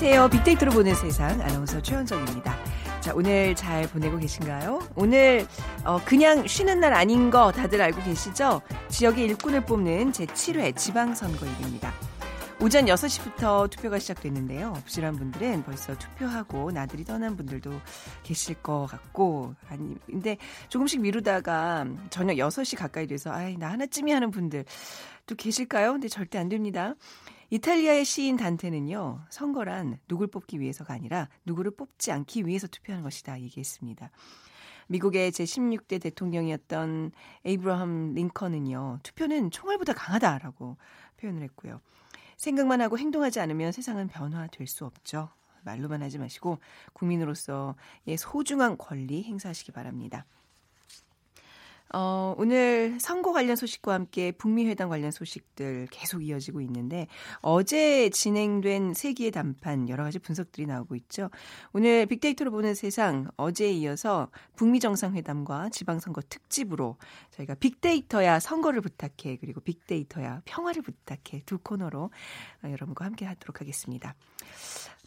안녕하세요. 빅데이터로 보는 세상 아나운서 최현정입니다. 자, 오늘 잘 보내고 계신가요? 오늘 어, 그냥 쉬는 날 아닌 거 다들 알고 계시죠? 지역의 일꾼을 뽑는 제7회 지방선거일입니다. 오전 6시부터 투표가 시작됐는데요. 부실한 분들은 벌써 투표하고 나들이 떠난 분들도 계실 것 같고, 아니, 근데 조금씩 미루다가 저녁 6시 가까이 돼서, 아이, 나 하나쯤이 하는 분들 또 계실까요? 근데 절대 안 됩니다. 이탈리아의 시인 단테는요, 선거란 누굴 뽑기 위해서가 아니라 누구를 뽑지 않기 위해서 투표하는 것이다 얘기했습니다. 미국의 제16대 대통령이었던 에이브러함 링컨은요, 투표는 총알보다 강하다라고 표현을 했고요. 생각만 하고 행동하지 않으면 세상은 변화될 수 없죠. 말로만 하지 마시고 국민으로서의 소중한 권리 행사하시기 바랍니다. 어, 오늘 선거 관련 소식과 함께 북미 회담 관련 소식들 계속 이어지고 있는데 어제 진행된 세기의 담판 여러 가지 분석들이 나오고 있죠. 오늘 빅데이터로 보는 세상 어제에 이어서 북미 정상회담과 지방선거 특집으로 저희가 빅데이터야 선거를 부탁해 그리고 빅데이터야 평화를 부탁해 두 코너로 여러분과 함께 하도록 하겠습니다.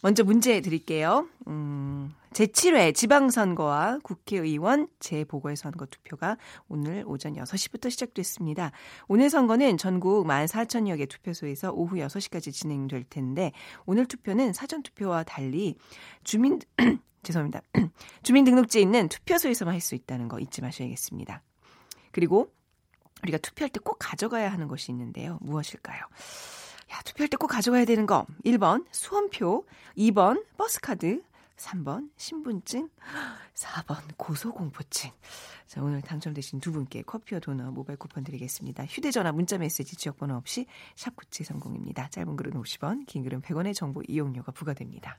먼저 문제 드릴게요. 음, 제7회 지방선거와 국회의원 재보궐선거 투표가 오늘 오전 6시부터 시작됐습니다. 오늘 선거는 전국 14,000여 개 투표소에서 오후 6시까지 진행될 텐데 오늘 투표는 사전투표와 달리 주민 죄송합니다. 주민등록지에 있는 투표소에서만 할 수 있다는 거 잊지 마셔야겠습니다. 그리고 우리가 투표할 때 꼭 가져가야 하는 것이 있는데요. 무엇일까요? 야, 투표할 때 꼭 가져가야 되는 거. 1번 수험표, 2번 버스카드, 3번 신분증, 4번 고소공포증. 자, 오늘 당첨되신 두 분께 커피와 도넛 모바일 쿠폰 드리겠습니다. 휴대전화, 문자메시지, 지역번호 없이 샵9730입니다. 짧은 글은 50원, 긴 글은 100원의 정보 이용료가 부과됩니다.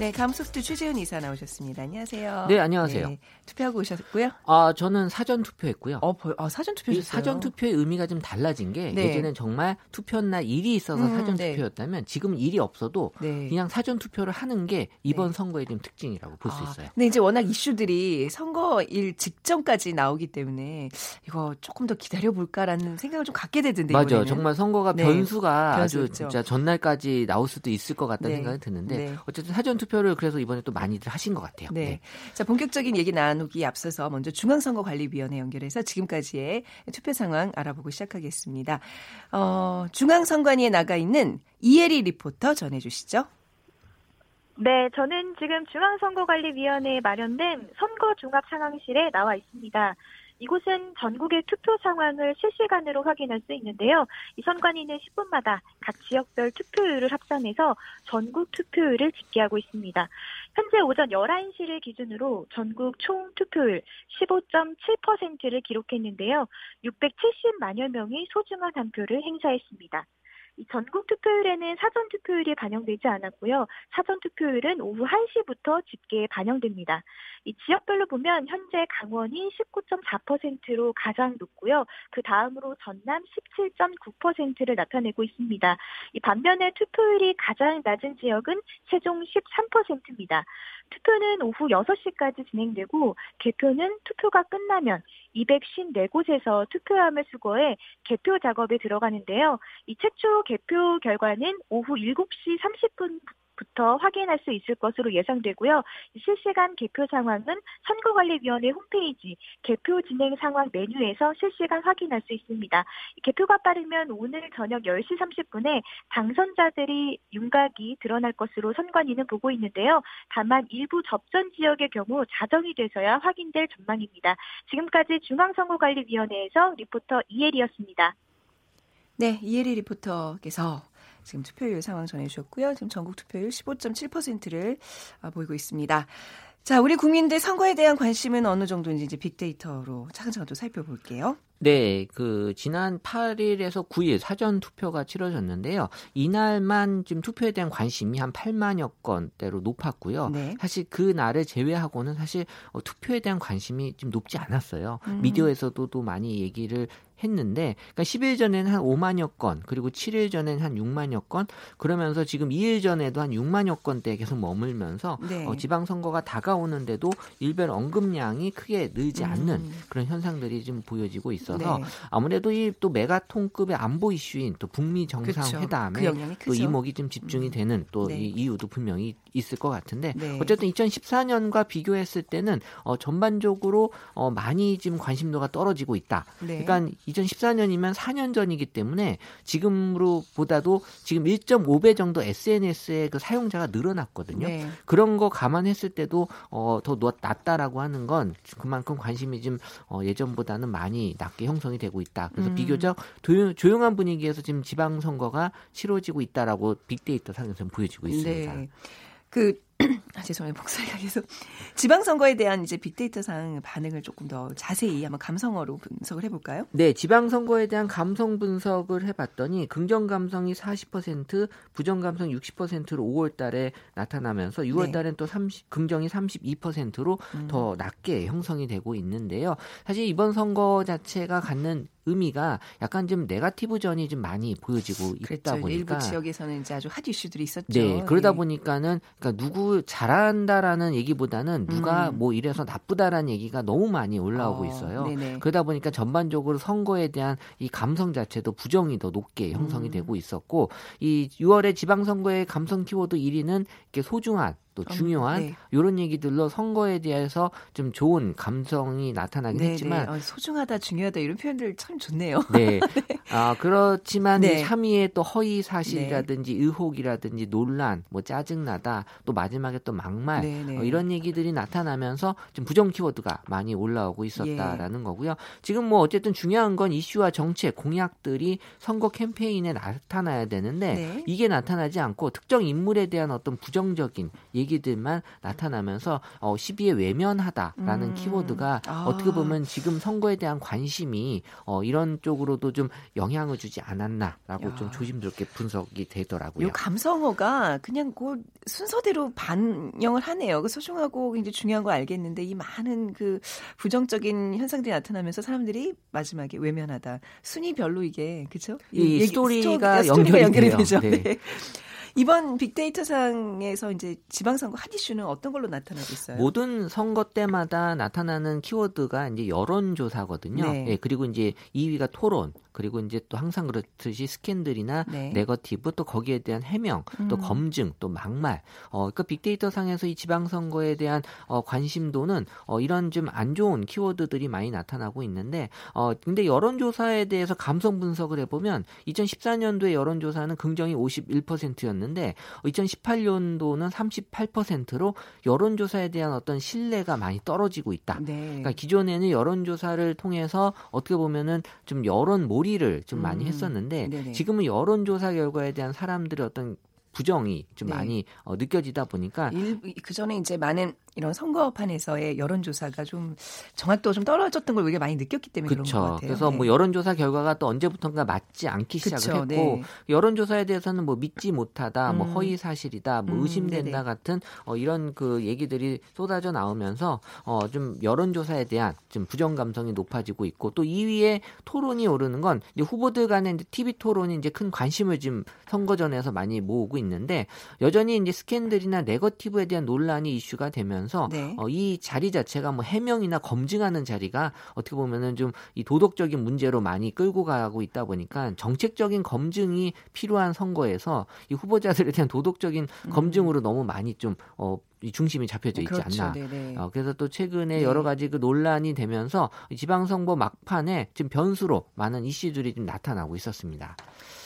네, 감소프트 최재훈 이사 나오셨습니다. 안녕하세요. 네, 안녕하세요. 네, 투표하고 오셨고요. 아, 저는 사전 투표했고요. 어, 아, 사전 투표했어요. 사전 투표의 의미가 좀 달라진 게 네. 예전엔 정말 투표날 일이 있어서 음, 사전 네. 투표였다면 지금 일이 없어도 네. 그냥 사전 투표를 하는 게 이번 네. 선거의 좀 특징이라고 볼수 아, 있어요. 근데 이제 워낙 이슈들이 선거일 직전까지 나오기 때문에 이거 조금 더 기다려 볼까라는 생각을 좀 갖게 되던데 맞아요. 정말 선거가 네. 변수가 아주 진짜 전날까지 나올 수도 있을 것 같다는 생각이 드는데 어쨌든 사전 투표 투표를 그래서 이번에 또 많이들 하신 것 같아요. 네. 네. 자, 본격적인 얘기 나누기 앞서서 먼저 중앙선거관리위원회 연결해서 지금까지의 투표 상황 알아보고 시작하겠습니다. 어, 중앙선관위에 나가 있는 이혜리 리포터 전해주시죠. 네, 저는 지금 중앙선거관리위원회에 마련된 선거종합상황실에 나와 있습니다. 이곳은 전국의 투표 상황을 실시간으로 확인할 수 있는데요. 이 선관위는 10분마다 각 지역별 투표율을 합산해서 전국 투표율을 집계하고 있습니다. 현재 오전 11시를 기준으로 전국 총 투표율 15.7%를 기록했는데요. 670만여 명이 소중한 한 표를 행사했습니다. 전국 투표율에는 사전 투표율이 반영되지 않았고요. 사전 투표율은 오후 1시부터 집계에 반영됩니다. 이 지역별로 보면 현재 강원이 19.4%로 가장 높고요. 그 다음으로 전남 17.9%를 나타내고 있습니다. 이 반면에 투표율이 가장 낮은 지역은 세종 13%입니다. 투표는 오후 6시까지 진행되고 개표는 투표가 끝나면 254곳에서 투표함을 수거해 개표 작업에 들어가는데요. 이 최초 개표 결과는 오후 7시 30분 부터 확인할 수 있을 것으로 예상되고요. 실시간 개표 상황은 선거관리위원회 홈페이지 개표 진행 상황 메뉴에서 실시간 확인할 수 있습니다. 개표가 빠르면 오늘 저녁 10시 30분에 당선자들이 윤곽이 드러날 것으로 선관위는 보고 있는데요. 다만 일부 접전 지역의 경우 자정이 돼서야 확인될 전망입니다. 지금까지 중앙선거관리위원회에서 리포터 이혜리였습니다. 네, 이혜리 리포터께서 지금 투표율 상황 전해주셨고요. 지금 전국 투표율 15.7%를 아, 보이고 있습니다. 자, 우리 국민들 선거에 대한 관심은 어느 정도인지 이제 빅데이터로 차근차근 또 살펴볼게요. 네, 그 지난 8일에서 9일 사전 투표가 치러졌는데요. 이날만 지금 투표에 대한 관심이 한 8만여 건대로 높았고요. 네. 사실 그 날을 제외하고는 사실 어, 투표에 대한 관심이 좀 높지 않았어요. 음. 미디어에서도 또 많이 얘기를 했는데 그러니까 10일 전에는 한 5만여 건 그리고 7일 전에는 한 6만여 건 그러면서 지금 2일 전에도 한 6만여 건대 계속 머물면서 네. 어, 지방 선거가 다가오는데도 일별 언급량이 크게 늘지 음. 않는 음. 그런 현상들이 좀 보여지고 있어서 네. 아무래도 이 또 메가톤급의 안보 이슈인 또 북미 정상회담에 그또 이목이 좀 집중이 음. 되는 또이 네. 이유도 분명히 있을 것 같은데 네. 어쨌든 2014년과 비교했을 때는 어, 전반적으로 어, 많이 지금 관심도가 떨어지고 있다. 네. 그러니까 2014년이면 4년 전이기 때문에 지금으로 보다도 지금 1.5배 정도 SNS의 그 사용자가 늘어났거든요. 네. 그런 거 감안했을 때도 어, 더 낮다라고 하는 건 그만큼 관심이 좀 어, 예전보다는 많이 낮게 형성이 되고 있다. 그래서 음. 비교적 조용, 한 분위기에서 지금 지방선거가 치러지고 있다라고 빅데이터 상에서 보여지고 있습니다. 네. 그 아, 죄송해요. 목소리가 계속. 지방선거에 대한 이제 빅데이터상 반응을 조금 더 자세히 한번 감성어로 분석을 해볼까요? 네, 지방선거에 대한 감성 분석을 해봤더니 긍정 감성이 40%, 부정 감성 60%로 5월 달에 나타나면서 6월 달엔 또 30, 긍정이 32%로 음. 더 낮게 형성이 되고 있는데요. 사실 이번 선거 자체가 갖는 의미가 약간 좀 네가티브전이 좀 많이 보여지고 있다 그렇죠. 보니까 일부 지역에서는 이제 아주 핫 이슈들이 있었죠. 네, 그러다 네. 보니까는 그러니까 누구 잘한다라는 얘기보다는 누가 음. 뭐 이래서 나쁘다라는 얘기가 너무 많이 올라오고 어, 있어요. 네네. 그러다 보니까 전반적으로 선거에 대한 이 감성 자체도 부정이 더 높게 형성이 음. 되고 있었고 이 6월에 지방선거의 감성 키워드 1위는 이렇게 소중한 또 중요한 네. 이런 얘기들로 선거에 대해서 좀 좋은 감성이 나타나긴 네, 했지만 네. 어, 소중하다 중요하다 이런 표현들 참 좋네요. 네. 네. 아 그렇지만 네. 3위에 또 허위 사실이라든지 네. 의혹이라든지 논란, 뭐 짜증나다, 또 마지막에 또 막말 네, 네. 어, 이런 얘기들이 나타나면서 좀 부정 키워드가 많이 올라오고 있었다라는 예. 거고요. 지금 뭐 어쨌든 중요한 건 이슈와 정책, 공약들이 선거 캠페인에 나타나야 되는데 이게 나타나지 않고 특정 인물에 대한 어떤 부정적인 얘기 들만 나타나면서 어, 시비에 외면하다라는 음. 키워드가 아. 어떻게 보면 지금 선거에 대한 관심이 어, 이런 쪽으로도 좀 영향을 주지 않았나라고 야. 좀 조심스럽게 분석이 되더라고요. 이 감성어가 그냥 그 순서대로 반영을 하네요. 그 소중하고 이제 중요한 거 알겠는데 이 많은 그 부정적인 현상들이 나타나면서 사람들이 마지막에 외면하다. 순위별로 이게 그렇죠? 이, 이 스토리가, 스토리가 연결이 되죠. 네. 네. 이번 빅데이터상에서 이제 지방선거 핫 이슈는 어떤 걸로 나타나고 있어요? 모든 선거 때마다 나타나는 키워드가 이제 여론조사거든요. 네. 네 그리고 이제 2위가 토론, 그리고 이제 또 항상 그렇듯이 스캔들이나 네. 네거티브 또 거기에 대한 해명 또 음. 검증 또 막말 어 그러니까 빅데이터 상에서 이 지방 선거에 대한 어 관심도는 어 이런 좀 안 좋은 키워드들이 많이 나타나고 있는데 어 근데 여론조사에 대해서 감성 분석을 해 보면 2014년도에 여론조사는 긍정이 51%였는데 2018년도는 38%로 여론조사에 대한 어떤 신뢰가 많이 떨어지고 있다. 네. 그러니까 기존에는 여론조사를 통해서 어떻게 보면은 좀 여론 모 몰이를 좀 많이 음. 했었는데 네네. 지금은 여론조사 결과에 대한 사람들의 어떤 부정이 좀 네. 많이 어, 느껴지다 보니까 그 전에 이제 많은 이런 선거판에서의 여론조사가 좀 정확도가 좀 떨어졌던 걸 우리가 많이 느꼈기 때문에 그쵸. 그런 것 같아요. 그래서 네. 뭐 여론조사 결과가 또 언제부턴가 맞지 않기 그쵸. 시작을 했고 네. 여론조사에 대해서는 뭐 믿지 못하다, 뭐 음. 뭐 허위 사실이다, 뭐 음, 의심된다 음, 같은 어, 이런 그 얘기들이 쏟아져 나오면서 어, 좀 여론조사에 대한 좀 부정 감성이 높아지고 있고 또 2위에 토론이 오르는 건 이제 후보들 간의 이제 TV 토론이 이제 큰 관심을 지금 선거전에서 많이 모으고 있는데 여전히 이제 스캔들이나 네거티브에 대한 논란이 이슈가 되면 서 네. 어, 이 자리 자체가 뭐 해명이나 검증하는 자리가 어떻게 보면은 좀 이 도덕적인 문제로 많이 끌고 가고 있다 보니까 정책적인 검증이 필요한 선거에서 이 후보자들에 대한 도덕적인 음. 검증으로 너무 많이 좀 어, 이 중심이 잡혀져 있지 그렇죠. 않나. 어, 그래서 또 최근에 네. 여러 가지 그 논란이 되면서 지방선거 막판에 지금 변수로 많은 이슈들이 좀 나타나고 있었습니다.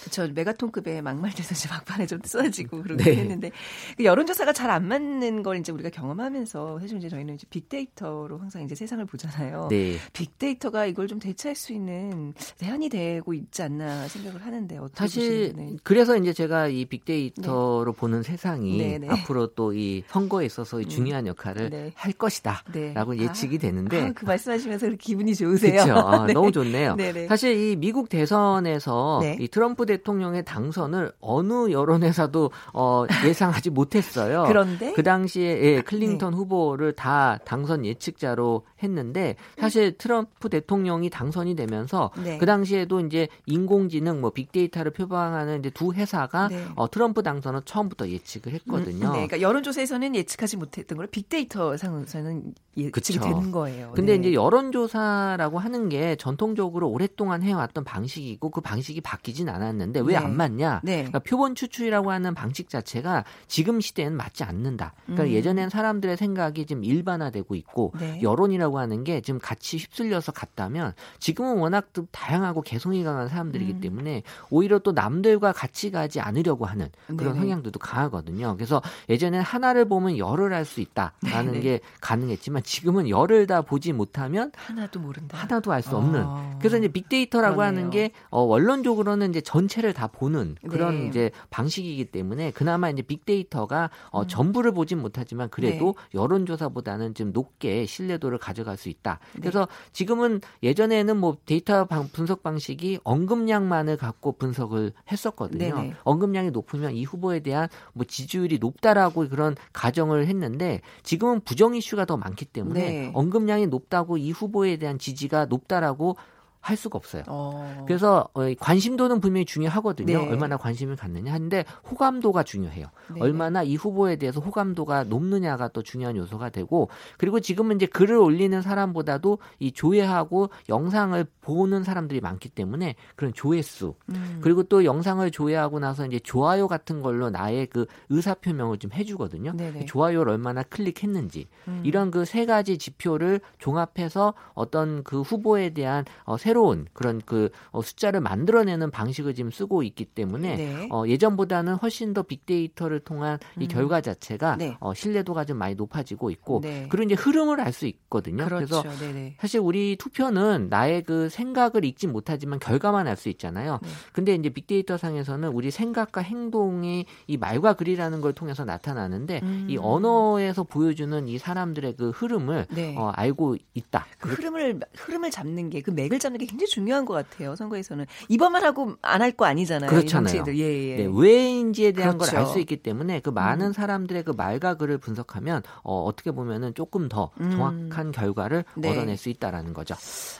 그렇죠. 메가톤급의 막말들도 이제 막판에 좀 쏟아지고 그러긴 네. 했는데 그 여론조사가 잘 안 맞는 걸 이제 우리가 경험하면서 사실 이제 저희는 이제 빅데이터로 항상 이제 세상을 보잖아요. 네. 빅데이터가 이걸 좀 대체할 수 있는 대안이 되고 있지 않나 생각을 하는데 어떻게 사실 그래서 이제 제가 이 빅데이터로 네. 보는 세상이 네, 네. 앞으로 또 이 선거에 선거에 있어서 음. 중요한 역할을 네. 할 것이다라고 네. 예측이 되는데 아, 그 말씀하시면서 기분이 좋으세요. 그렇죠. 아, 네. 너무 좋네요. 네네. 사실 이 미국 대선에서 네. 이 트럼프 대통령의 당선을 어느 여론회사도 어, 예상하지 못했어요. 그런데 그 당시에 예, 클린턴 네. 후보를 다 당선 예측자로 했는데 사실 트럼프 대통령이 당선이 되면서 네. 그 당시에도 이제 인공지능 뭐 빅데이터를 표방하는 이제 두 회사가 네. 어, 트럼프 당선을 처음부터 예측을 했거든요. 음, 네, 그러니까 여론조사에서는 예측하지 못했던 걸 빅데이터 상에서는 예측이 되는 거예요. 근데 네. 이제 여론조사라고 하는 게 전통적으로 오랫동안 해왔던 방식이고 그 방식이 바뀌진 않았는데 왜 안 네. 맞냐? 네. 그러니까 표본 추출이라고 하는 방식 자체가 지금 시대에는 맞지 않는다. 그러니까 음. 예전엔 사람들의 생각이 지금 일반화되고 있고 네. 여론이라고 하는 게 지금 같이 휩쓸려서 갔다면 지금은 워낙 또 다양하고 개성이 강한 사람들이기 음. 때문에 오히려 또 남들과 같이 가지 않으려고 하는 그런 네 성향들도 강하거든요. 그래서 예전엔 하나를 보면 열을 알 수 있다라는 네네. 게 가능했지만 지금은 열을 다 보지 못하면 하나도 모른다. 하나도 알 수 없는. 아, 그래서 이제 빅데이터라고 그러네요. 하는 게 어, 원론적으로는 이제 전체를 다 보는 그런 네. 이제 방식이기 때문에 그나마 이제 빅데이터가 어, 음. 전부를 보진 못하지만 그래도 네. 여론조사보다는 좀 높게 신뢰도를 가져 갈 수 있다. 네. 그래서 지금은 예전에는 뭐 데이터 방, 분석 방식이 언급량만을 갖고 분석을 했었거든요. 네네. 언급량이 높으면 이 후보에 대한 뭐 지지율이 높다라고 그런 가정을 했는데 지금은 부정 이슈가 더 많기 때문에 네. 언급량이 높다고 이 후보에 대한 지지가 높다라고 할 수가 없어요. 어. 그래서 어, 관심도는 분명히 중요하거든요. 네. 얼마나 관심을 갖느냐 하는데 호감도가 중요해요. 네. 얼마나 이 후보에 대해서 호감도가 높느냐가 또 중요한 요소가 되고 그리고 지금은 이제 글을 올리는 사람보다도 이 조회하고 영상을 보는 사람들이 많기 때문에 그런 조회수 음. 그리고 또 영상을 조회하고 나서 이제 좋아요 같은 걸로 나의 그 의사 표명을 좀 해주거든요. 네네. 좋아요를 얼마나 클릭했는지 음. 이런 그 세 가지 지표를 종합해서 어떤 그 후보에 대한 어, 새로 새로운 그런 그 어, 숫자를 만들어내는 방식을 지금 쓰고 있기 때문에 네. 어, 예전보다는 훨씬 더 빅데이터를 통한 이 음. 결과 자체가 네. 어, 신뢰도가 좀 많이 높아지고 있고 네. 그런 이제 흐름을 알 수 있거든요. 그렇죠. 그래서 네네. 사실 우리 투표는 나의 그 생각을 읽지 못하지만 결과만 알 수 있잖아요. 네. 근데 이제 빅데이터 상에서는 우리 생각과 행동이 이 말과 글이라는 걸 통해서 나타나는데 음. 이 언어에서 보여주는 이 사람들의 그 흐름을 네. 어, 알고 있다. 그 흐름을 흐름을 잡는 게 그 맥을 잡는 게 굉장히 중요한 것 같아요. 선거에서는 이번만 하고 안 할 거 아니잖아요. 그렇잖아요. 예, 예. 네, 왜인지에 대한 그렇죠. 걸알 수 있기 때문에 그 많은 음. 사람들의 그 말과 글을 분석하면 어, 어떻게 보면은 조금 더 음. 정확한 결과를 네. 얻어낼 수 있다라는 거죠.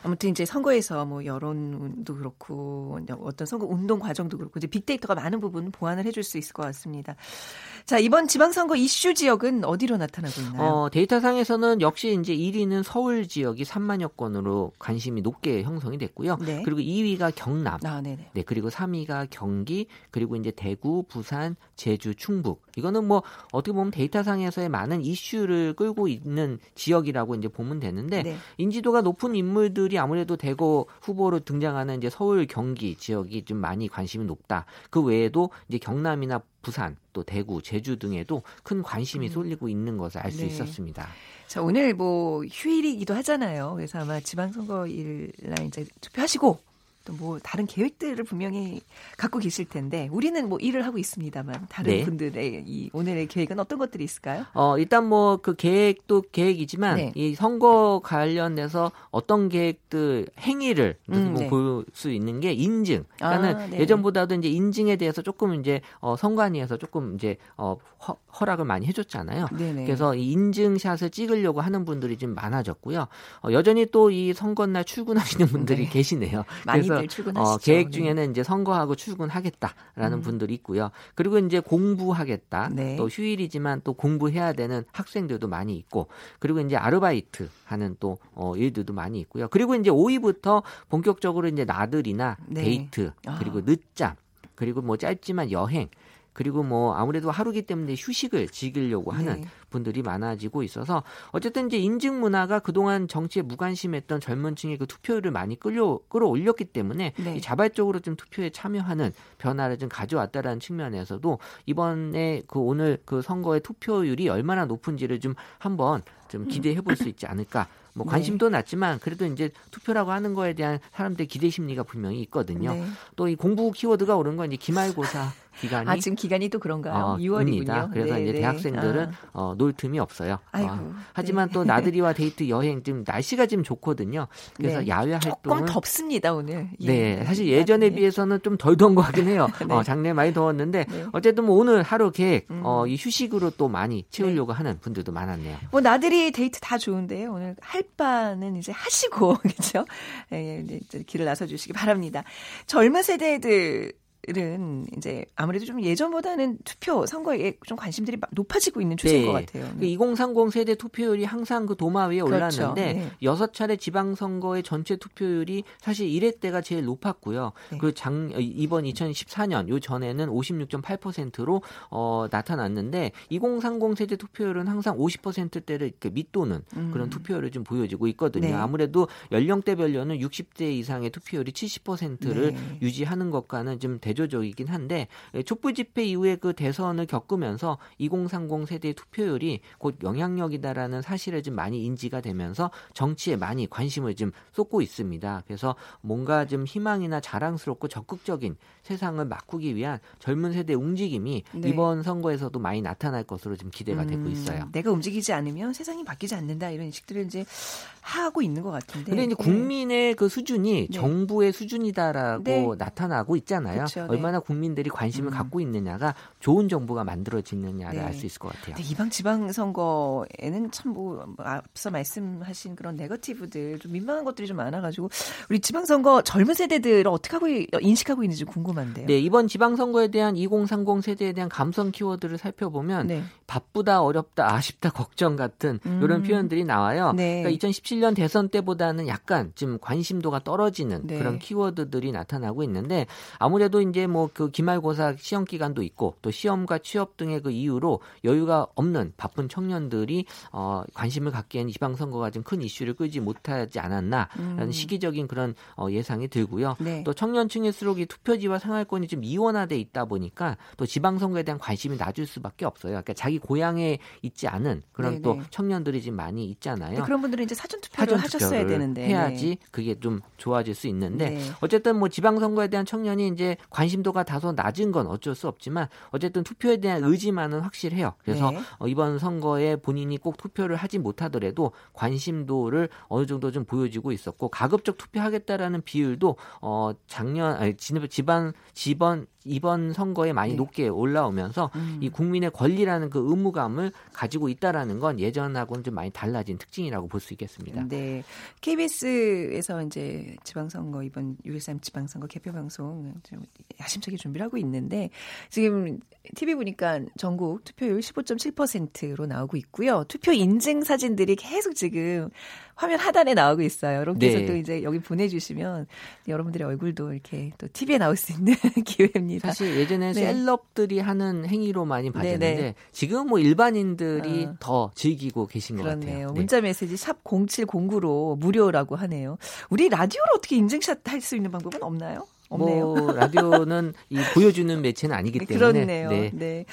아무튼 이제 선거에서 뭐 여론도 그렇고 어떤 선거 운동 과정도 그렇고 이제 빅데이터가 많은 부분 보완을 해줄 수 있을 것 같습니다. 자 이번 지방선거 이슈 지역은 어디로 나타나고 있나요? 어, 데이터상에서는 역시 이제 1위는 서울 지역이 3만여 건으로 관심이 높게 형성이 됐고요. 네. 그리고 2위가 경남. 아, 네네. 네, 그리고 3위가 경기, 그리고 이제 대구, 부산, 제주, 충북. 이거는 뭐 어떻게 보면 데이터상에서의 많은 이슈를 끌고 있는 지역이라고 이제 보면 되는데 네. 인지도가 높은 인물들이 아무래도 대거 후보로 등장하는 이제 서울, 경기 지역이 좀 많이 관심이 높다. 그 외에도 이제 경남이나 부산, 또 대구, 제주 등에도 큰 관심이 음. 쏠리고 있는 것을 알수 네. 있었습니다. 자, 오늘 뭐 휴일이기도 하잖아요. 그래서 아마 지방선거일 날 이제 투표하시고 또 뭐 다른 계획들을 분명히 갖고 계실 텐데 우리는 뭐 일을 하고 있습니다만 다른 네. 분들의 이 오늘의 계획은 어떤 것들이 있을까요? 어 일단 뭐 그 계획도 계획이지만 네. 이 선거 관련해서 어떤 계획들 행위를 음, 뭐 네. 볼수 있는 게 인증. 그러니까는 아, 네. 예전보다도 이제 인증에 대해서 조금 이제 어 선관위에서 조금 이제 어 허, 허락을 많이 해줬잖아요. 그래서 이 인증샷을 찍으려고 하는 분들이 좀 많아졌고요. 어, 여전히 또 이 선거날 출근하시는 분들이 네. 계시네요. 그래서 그래서 어, 계획 네. 중에는 이제 선거하고 출근하겠다라는 음. 분들이 있고요. 그리고 이제 공부하겠다. 네. 또 휴일이지만 또 공부해야 되는 학생들도 많이 있고 그리고 이제 아르바이트 하는 또 어, 일들도 많이 있고요. 그리고 이제 5위부터 본격적으로 이제 나들이나 네. 데이트 아. 그리고 아. 늦잠 그리고 뭐 짧지만 여행 그리고 뭐 아무래도 하루기 때문에 휴식을 즐기려고 하는 네. 분들이 많아지고 있어서 어쨌든 이제 인증 문화가 그동안 정치에 무관심했던 젊은 층의 그 투표율을 많이 끌려 끌어올렸기 때문에 네. 자발적으로 좀 투표에 참여하는 변화를 좀 가져왔다라는 측면에서도 이번에 그 오늘 그 선거의 투표율이 얼마나 높은지를 좀 한번 좀 기대해 볼 수 있지 않을까 뭐 네. 관심도 네. 낮지만 그래도 이제 투표라고 하는 거에 대한 사람들의 기대 심리가 분명히 있거든요. 네. 또 이 공부 키워드가 오늘 건 이제 기말고사 기간이 아 지금 기간이 또 그런가요? 어, 6월입니다. 그래서 네, 이제 네. 대학생들은 아. 어, 놀 틈이 없어요. 아이고, 어, 하지만 또 나들이와 데이트 여행 좀 날씨가 지금 좋거든요. 그래서 네. 야외 활동은 조금 덥습니다 오늘. 예. 네, 사실 예전에 비해서는 좀 덜 더운 것 같긴 해요. 네. 어, 작년에 많이 더웠는데 네. 어쨌든 뭐 오늘 하루 계획 음. 어, 이 휴식으로 또 많이 채우려고 네. 하는 분들도 많았네요. 뭐 나들이 데이트 다 좋은데요. 오늘 할 바는 이제 하시고 그렇죠? 예, 예, 길을 나서 주시기 바랍니다. 젊은 세대들 은 이제 아무래도 좀 예전보다는 투표 선거에 좀 관심들이 높아지고 있는 추세인 네. 것 같아요. 네. 2030 세대 투표율이 항상 그 도마 위에 그렇죠. 올랐는데 여섯 네. 차례 지방 선거의 전체 투표율이 사실 1회 때가 제일 높았고요. 네. 그장 이번 2014년 요 전에는 56.8%로 어, 나타났는데 2030 세대 투표율은 항상 50%대를 이렇게 밑도는 음. 그런 투표율을 좀 보여지고 있거든요. 네. 아무래도 연령대별로는 60대 이상의 투표율이 70%를 유지하는 것과는 좀 대. 대조적이긴 한데 예, 촛불 집회 이후에 그 대선을 겪으면서 2030 세대의 투표율이 곧 영향력이다라는 사실을 좀 많이 인지가 되면서 정치에 많이 관심을 좀 쏟고 있습니다. 그래서 뭔가 좀 희망이나 자랑스럽고 적극적인 세상을 바꾸기 위한 젊은 세대 움직임이 네. 이번 선거에서도 많이 나타날 것으로 좀 기대가 음, 되고 있어요. 내가 움직이지 않으면 세상이 바뀌지 않는다 이런 인식들을 이제 하고 있는 것 같은데. 근데 이제 네. 국민의 그 수준이 네. 정부의 수준이다라고 네. 나타나고 있잖아요. 그 렇죠. 네. 얼마나 국민들이 관심을 음. 갖고 있느냐가 좋은 정부가 만들어지느냐를 알 수 있을 것 같아요. 이방 지방 선거에는 참 뭐 앞서 말씀하신 그런 네거티브들 좀 민망한 것들이 좀 많아가지고 우리 지방 선거 젊은 세대들을 어떻게 하고 인식하고 있는지 궁금. 궁금한데요. 네, 이번 지방 선거에 대한 2030 세대에 대한 감성 키워드를 살펴보면 네. 바쁘다, 어렵다, 아쉽다, 걱정 같은 음. 이런 표현들이 나와요. 네. 그러니까 2017년 대선 때보다는 약간 좀 관심도가 떨어지는 네. 그런 키워드들이 나타나고 있는데 아무래도 이제 뭐 그 기말고사 시험 기간도 있고 또 시험과 취업 등의 그 이유로 여유가 없는 바쁜 청년들이 어 관심을 갖기에는 지방선거가 좀 큰 이슈를 끌지 못하지 않았나라는 음. 시기적인 그런 어 예상이 들고요. 네. 또 청년층일수록 이 투표지와 생활권이 좀 이원화돼 있다 보니까 또 지방선거에 대한 관심이 낮을 수밖에 없어요. 그러니까 자기 고향에 있지 않은 그런 네네. 또 청년들이 지금 많이 있잖아요. 그런 분들은 이제 사전 투표를 하셨어야 되는데 해야지 네. 그게 좀 좋아질 수 있는데 네. 어쨌든 뭐 지방선거에 대한 청년이 이제 관 심도가 다소 낮은 건 어쩔 수 없지만 어쨌든 투표에 대한 의지만은 확실해요. 그래서 네. 어, 이번 선거에 본인이 꼭 투표를 하지 못하더라도 관심도를 어느 정도 좀 보여주고 있었고 가급적 투표하겠다라는 비율도 어 작년 아니 지방 지번 이번 선거에 많이 네. 높게 올라오면서 음. 이 국민의 권리라는 그 의무감을 가지고 있다라는 건 예전하고는 좀 많이 달라진 특징이라고 볼 수 있겠습니다. 네. KBS에서 이제 지방선거 이번 6.13 지방선거 개표 방송 좀 야심차게 준비를 하고 있는데 지금 TV 보니까 전국 투표율 15.7%로 나오고 있고요. 투표 인증 사진들이 계속 지금 화면 하단에 나오고 있어요. 여러분께서 네. 또 이제 여기 보내주시면 여러분들의 얼굴도 이렇게 또 TV에 나올 수 있는 기회입니다. 사실 예전에 네. 셀럽들이 하는 행위로 많이 봤는데 네, 지금 뭐 일반인들이 어. 더 즐기고 계신 그렇네요. 것 같아요. 네. 문자 메시지 샵 0709로 무료라고 하네요. 우리 라디오로 어떻게 인증샷 할 수 있는 방법은 없나요? 없네요. 뭐 라디오는 이 보여주는 매체는 아니기 네, 때문에 그렇네요. 네. 네.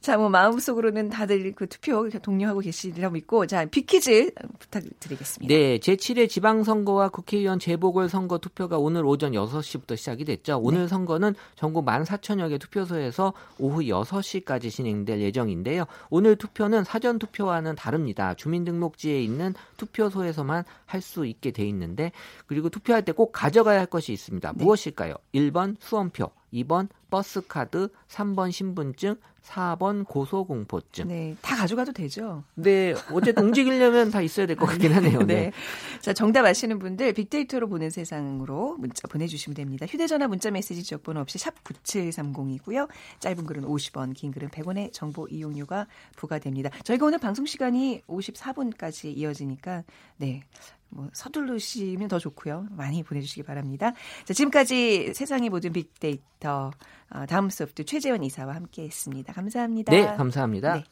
자, 뭐 마음속으로는 다들 그 투표 독려하고 계시리라 믿고 자, 비키즈 부탁드리겠습니다. 네, 제7회 지방 선거와 국회의원 재보궐 선거 투표가 오늘 오전 6시부터 시작이 됐죠. 오늘 네. 선거는 전국 14,000여 개 투표소에서 오후 6시까지 진행될 예정인데요. 오늘 투표는 사전 투표와는 다릅니다. 주민등록지에 있는 투표소에서만 할 수 있게 돼 있는데 그리고 투표할 때 꼭 가져가야 할 것이 있습니다. 네. 무엇일까요? 1번 수험표, 2번 버스카드, 3번 신분증, 4번 고소공포증. 네, 다 가져가도 되죠. 네, 어쨌든 움직이려면 다 있어야 될 것 같긴 하네요. 네. 네. 자, 정답 아시는 분들 빅데이터로 보는 세상으로 문자 보내주시면 됩니다. 휴대전화 문자 메시지 지역번호 없이 샵 9730이고요. 짧은 글은 50원, 긴 글은 100원의 정보 이용료가 부과됩니다. 저희가 오늘 방송 시간이 54분까지 이어지니까 네. 뭐 서두르시면 더 좋고요. 많이 보내주시기 바랍니다. 자, 지금까지 세상의 모든 빅데이터 어, 다음 소프트 최재원 이사와 함께했습니다. 감사합니다. 네, 감사합니다. 네.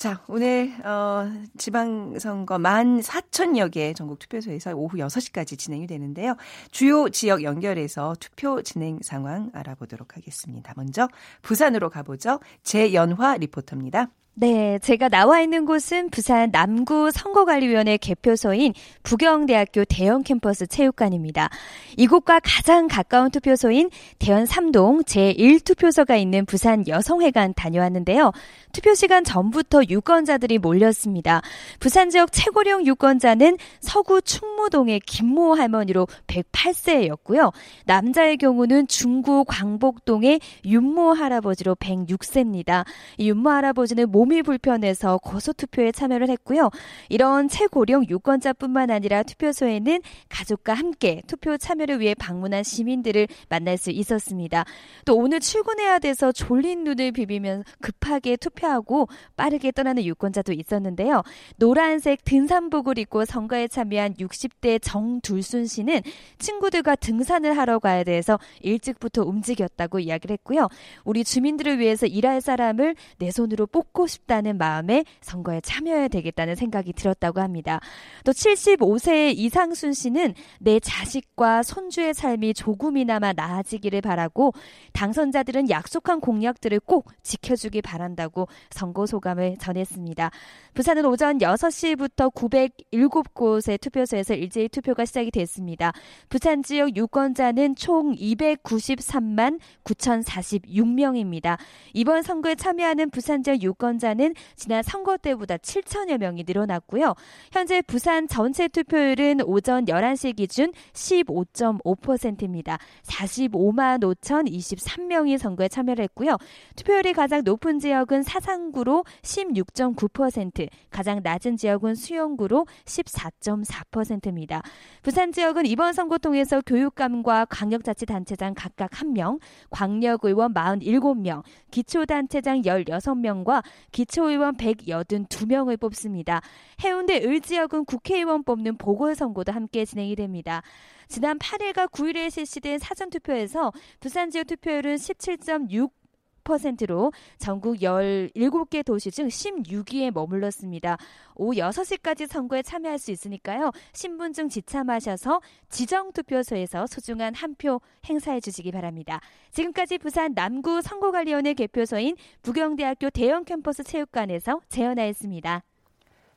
자, 오늘 어 지방선거 만 4천여 개 전국 투표소에서 오후 6시까지 진행이 되는데요. 주요 지역 연결해서 투표 진행 상황 알아보도록 하겠습니다. 먼저 부산으로 가보죠. 재연화 리포터입니다. 네, 제가 나와 있는 곳은 부산 남구 선거관리위원회 개표소인 부경대학교 대형 캠퍼스 체육관입니다. 이곳과 가장 가까운 투표소인 대연 3동 제1투표소가 있는 부산 여성회관 다녀왔는데요. 투표 시간 전부터 유권자들이 몰렸습니다. 부산 지역 최고령 유권자는 서구 충무동의 김모 할머니로 108세였고요. 남자의 경우는 중구 광복동의 윤모 할아버지로 106세입니다. 이 윤모 할아버지는 몸 몸이 불편해서 거소투표에 참여를 했고요. 이런 최고령 유권자뿐만 아니라 투표소에는 가족과 함께 투표 참여를 위해 방문한 시민들을 만날 수 있었습니다. 또 오늘 출근해야 돼서 졸린 눈을 비비면 급하게 투표하고 빠르게 떠나는 유권자도 있었는데요. 노란색 등산복을 입고 선거에 참여한 60대 정둘순 씨는 친구들과 등산을 하러 가야 돼서 일찍부터 움직였다고 이야기를 했고요. 우리 주민들을 위해서 일할 사람을 내 손으로 뽑고 싶 싶다는 마음에 선거에 참여해야 되겠다는 생각이 들었다고 합니다. 또 75세 이상순 씨는 내 자식과 손주의 삶이 조금이나마 나아지기를 바라고 당선자들은 약속한 공약들을 꼭 지켜주기 바란다고 선거 소감을 전했습니다. 부산은 오전 6시부터 907곳의 투표소에서 일제히 투표가 시작이 됐습니다. 부산 지역 유권자는 총 293만 9,046명입니다. 이번 선거에 참여하는 부산 지역 유권자 는 지난 선거 때보다 7천여 명이 늘어났고요. 현재 부산 전체 투표율은 오전 11시 기준 15.5%입니다. 45만 5,023명이 선거에 참여를 했고요. 투표율이 가장 높은 지역은 사상구로 16.9%, 가장 낮은 지역은 수영구로 14.4%입니다. 부산 지역은 이번 선거 통해서 교육감과 광역자치단체장 각각 1명, 광역의원 47명, 기초단체장 16명과 기초의원 182명을 뽑습니다. 해운대 을지역은 국회의원 뽑는 보궐선거도 함께 진행이 됩니다. 지난 8일과 9일에 실시된 사전투표에서 부산 지역 투표율은 17.6 10%로 전국 17개 도시 중 16위에 머물렀습니다. 오후 6시까지 선거에 참여할 수 있으니까요. 신분증 지참하셔서 지정투표소에서 소중한 한 표 행사해 주시기 바랍니다. 지금까지 부산 남구 선거관리원회 개표소인 부경대학교 대형 캠퍼스 체육관에서 재현하였습니다.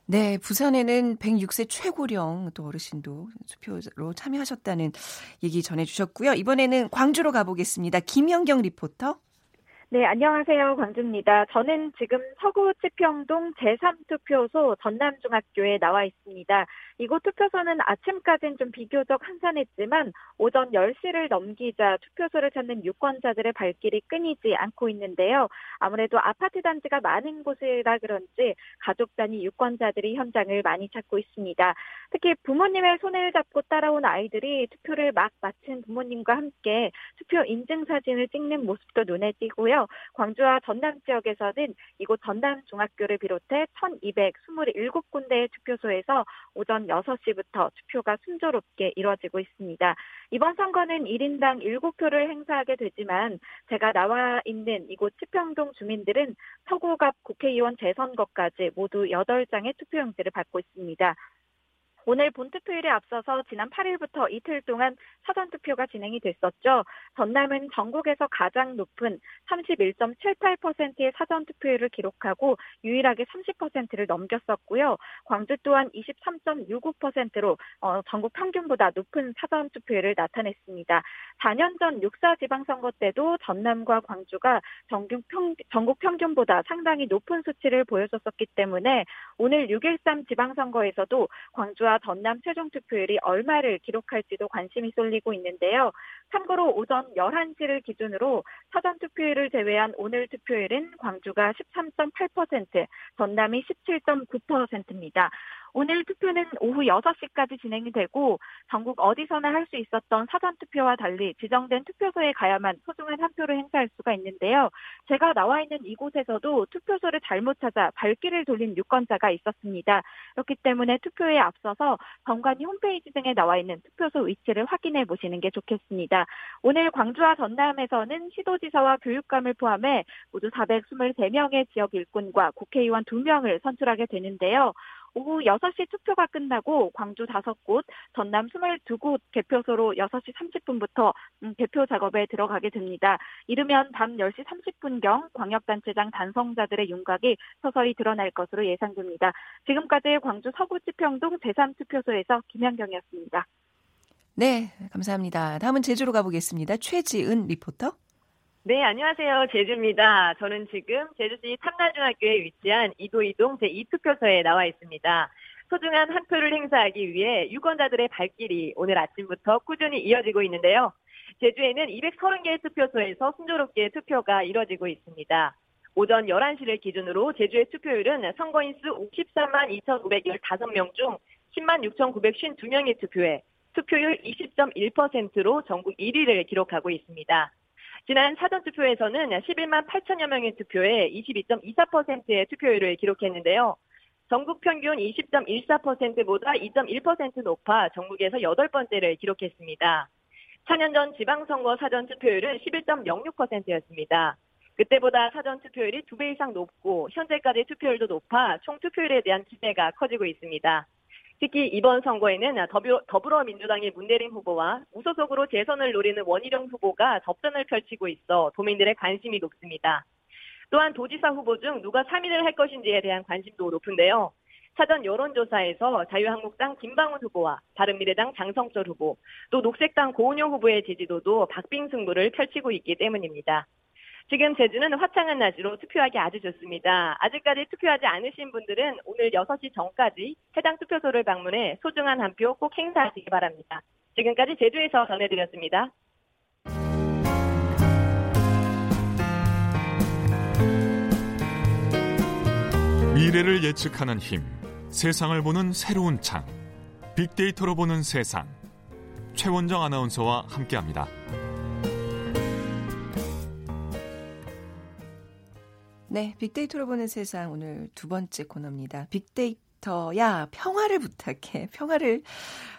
네, 부산에는 106세 최고령 또 어르신도 투표로 참여하셨다는 얘기 전해주셨고요. 이번에는 광주로 가보겠습니다. 김영경 리포터. 네, 안녕하세요. 광주입니다. 저는 지금 서구 치평동 제3투표소 전남중학교에 나와 있습니다. 이곳 투표소는 아침까지는 좀 비교적 한산했지만 오전 10시를 넘기자 투표소를 찾는 유권자들의 발길이 끊이지 않고 있는데요. 아무래도 아파트 단지가 많은 곳이라 그런지 가족 단위 유권자들이 현장을 많이 찾고 있습니다. 특히 부모님의 손을 잡고 따라온 아이들이 투표를 막 마친 부모님과 함께 투표 인증 사진을 찍는 모습도 눈에 띄고요. 광주와 전남 지역에서는 이곳 전남 중학교를 비롯해 1227군데의 투표소에서 오전 6시부터 투표가 순조롭게 이루어지고 있습니다. 이번 선거는 1인당 7표를 행사하게 되지만 제가 나와 있는 이곳 치평동 주민들은 서구갑 국회의원 재선거까지 모두 8장의 투표용지를 받고 있습니다. 오늘 본투표일에 앞서서 지난 8일부터 이틀 동안 사전투표가 진행이 됐었죠. 전남은 전국에서 가장 높은 31.78%의 사전투표율을 기록하고 유일하게 30%를 넘겼었고요. 광주 또한 23.65%로 어, 전국 평균보다 높은 사전투표율을 나타냈습니다. 4년 전 6사 지방선거 때도 전남과 광주가 전국 평균보다 상당히 높은 수치를 보여줬었기 때문에 오늘 6.13 지방선거에서도 광주와 전남 최종 투표율이 얼마를 기록할지도 관심이 쏠리고 있는데요. 참고로 오전 11시를 기준으로 사전 투표율을 제외한 오늘 투표율은 광주가 13.8%, 전남이 17.9%입니다. 오늘 투표는 오후 6시까지 진행이 되고 전국 어디서나 할 수 있었던 사전 투표와 달리 지정된 투표소에 가야만 소중한 한 표를 행사할 수가 있는데요. 제가 나와 있는 이곳에서도 투표소를 잘못 찾아 발길을 돌린 유권자가 있었습니다. 그렇기 때문에 투표에 앞서서 정관이 홈페이지 등에 나와 있는 투표소 위치를 확인해 보시는 게 좋겠습니다. 오늘 광주와 전남에서는 시도지사와 교육감을 포함해 모두 423명의 지역 일꾼과 국회의원 2명을 선출하게 되는데요. 오후 6시 투표가 끝나고 광주 5곳, 전남 22곳 개표소로 6시 30분부터 음, 개표 작업에 들어가게 됩니다. 이르면 밤 10시 30분경 광역단체장 단성자들의 윤곽이 서서히 드러날 것으로 예상됩니다. 지금까지 광주 서구지평동 제3투표소에서 김현경이었습니다. 네, 감사합니다. 다음은 제주로 가보겠습니다. 최지은 리포터. 네, 안녕하세요. 제주입니다. 저는 지금 제주시 탐나중학교에 위치한 이도이동 제2투표소에 나와 있습니다. 소중한 한 표를 행사하기 위해 유권자들의 발길이 오늘 아침부터 꾸준히 이어지고 있는데요. 제주에는 230개의 투표소에서 순조롭게 투표가 이뤄지고 있습니다. 오전 11시를 기준으로 제주의 투표율은 선거인 수 54만 2,515명 중 10만 6,952명이 투표해 투표율 20.1%로 전국 1위를 기록하고 있습니다. 지난 사전투표에서는 11만 8천여 명의 투표에 22.24%의 투표율을 기록했는데요. 전국 평균 20.14%보다 2.1% 높아 전국에서 여덟 번째를 기록했습니다. 4년 전 지방선거 사전투표율은 11.06%였습니다. 그때보다 사전투표율이 2배 이상 높고 현재까지 투표율도 높아 총 투표율에 대한 기대가 커지고 있습니다. 특히 이번 선거에는 더불어, 민주당의 문대림 후보와 무소속으로 재선을 노리는 원희룡 후보가 접전을 펼치고 있어 도민들의 관심이 높습니다. 또한 도지사 후보 중 누가 3위를 할 것인지에 대한 관심도 높은데요. 사전 여론조사에서 자유한국당 김방훈 후보와 바른미래당 장성철 후보, 또 녹색당 고은영 후보의 지지도도 박빙 승부를 펼치고 있기 때문입니다. 지금 제주는 화창한 낮으로 투표하기 아주 좋습니다. 아직까지 투표하지 않으신 분들은 오늘 6시 전까지 해당 투표소를 방문해 소중한 한 표 꼭 행사하시기 바랍니다. 지금까지 제주에서 전해드렸습니다. 미래를 예측하는 힘, 세상을 보는 새로운 창, 빅데이터로 보는 세상. 최원정 아나운서와 함께합니다. 네, 빅데이터로 보는 세상 오늘 두 번째 코너입니다. 빅데이터야 평화를 부탁해. 평화를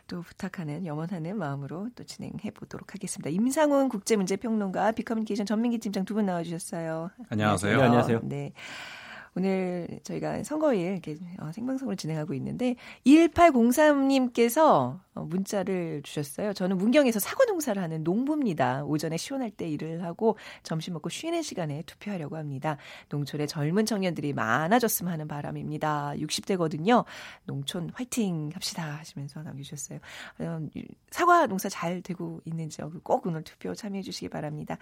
또 부탁하는 염원하는 마음으로 또 진행해 보도록 하겠습니다. 임상훈 국제문제평론가 빅커뮤니케이션 전민기 팀장 두 분 나와주셨어요. 안녕하세요. 네, 안녕하세요. 네. 오늘 저희가 선거일 이렇게 어, 생방송을 진행하고 있는데 1803님께서 어, 문자를 주셨어요. 저는 문경에서 사과 농사를 하는 농부입니다. 오전에 시원할 때 일을 하고 점심 먹고 쉬는 시간에 투표하려고 합니다. 농촌에 젊은 청년들이 많아졌으면 하는 바람입니다. 60대거든요. 농촌 화이팅 합시다 하시면서 남겨주셨어요. 어, 사과 농사 잘 되고 있는지 꼭 오늘 투표 참여해 주시기 바랍니다.